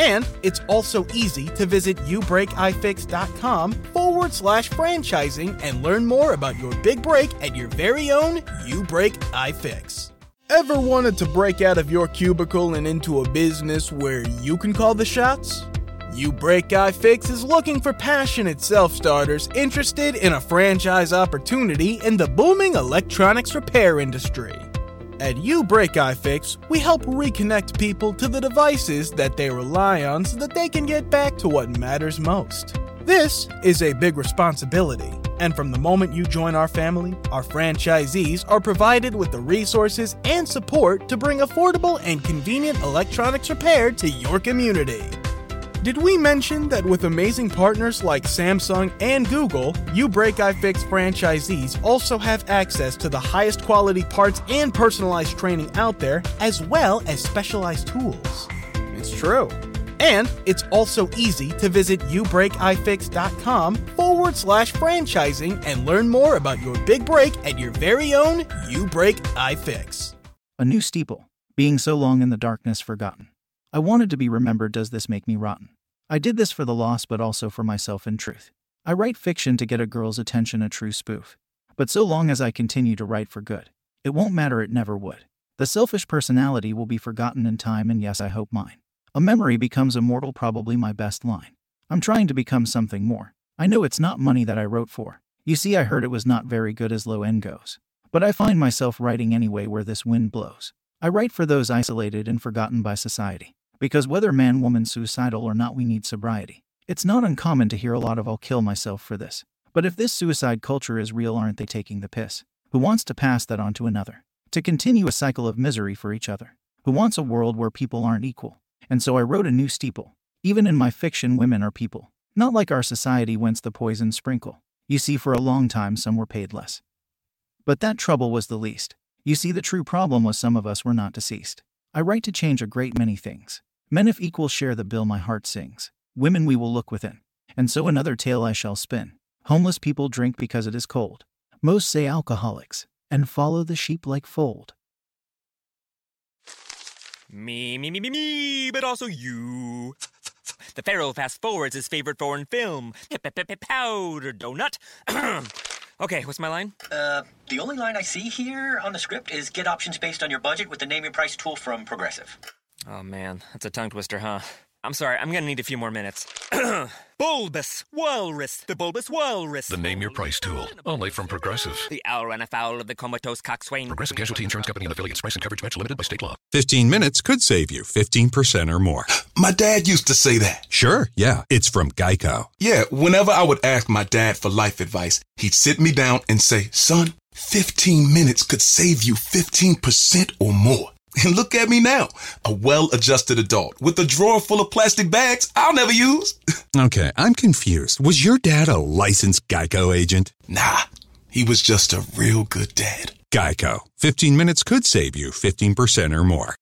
And it's also easy to visit youbreakifix.com forward slash franchising and learn more about your big break at your very own You Break iFix. Ever wanted to break out of your cubicle and into a business where you can call the shots? You Break iFix is looking for passionate self starters interested in a franchise opportunity in the booming electronics repair industry. At You Break iFix, we help reconnect people to the devices that they rely on so that they can get back to what matters most. This is a big responsibility, and from the moment you join our family, our franchisees are provided with the resources and support to bring affordable and convenient electronics repair to your community. Did we mention that with amazing partners like Samsung and Google, You Break iFix franchisees also have access to the highest quality parts and personalized training out there, as well as specialized tools? It's true. And it's also easy to visit youbreakifix.com forward slash franchising and learn more about your big break at your very own You Break iFix. A new steeple, being so long in the darkness forgotten. I wanted to be remembered. Does this make me rotten? I did this for the loss, but also for myself in truth. I write fiction to get a girl's attention, a true spoof. But so long as I continue to write for good, it won't matter, it never would. The selfish personality will be forgotten in time, and yes, I hope mine. A memory becomes immortal, probably my best line. I'm trying to become something more. I know it's not money that I wrote for. You see, I heard it was not very good as low end goes. But I find myself writing anyway where this wind blows. I write for those isolated and forgotten by society. Because whether man, woman, suicidal or not, we need sobriety. It's not uncommon to hear a lot of I'll kill myself for this. But if this suicide culture is real, aren't they taking the piss? Who wants to pass that on to another? To continue a cycle of misery for each other? Who wants a world where people aren't equal? And so I wrote a new steeple. Even in my fiction, women are people. Not like our society whence the poison sprinkle. You see, for a long time, some were paid less. But that trouble was the least. You see, the true problem was some of us were not deceased. I write to change a great many things. Men if equal share the bill my heart sings. Women we will look within. And so another tale I shall spin. Homeless people drink because it is cold. Most say alcoholics, and follow the sheep like fold. Me, me, me, me, me, but also you. The Pharaoh fast forwards his favorite foreign film, Powder Donut. okay, what's my line? Uh, the only line I see here on the script is get options based on your budget with the name your price tool from Progressive. Oh man, that's a tongue twister, huh? I'm sorry, I'm gonna need a few more minutes. bulbous Walrus, the Bulbous Walrus. The name your price tool, only from Progressive. The owl ran afoul of the comatose coxswain. Progressive Casualty Insurance Company and affiliates. Price and coverage match limited by state law. 15 minutes could save you 15% or more. My dad used to say that. Sure, yeah. It's from Geico. Yeah, whenever I would ask my dad for life advice, he'd sit me down and say, Son, 15 minutes could save you 15% or more. And look at me now, a well adjusted adult with a drawer full of plastic bags I'll never use. okay, I'm confused. Was your dad a licensed Geico agent? Nah, he was just a real good dad. Geico. 15 minutes could save you 15% or more.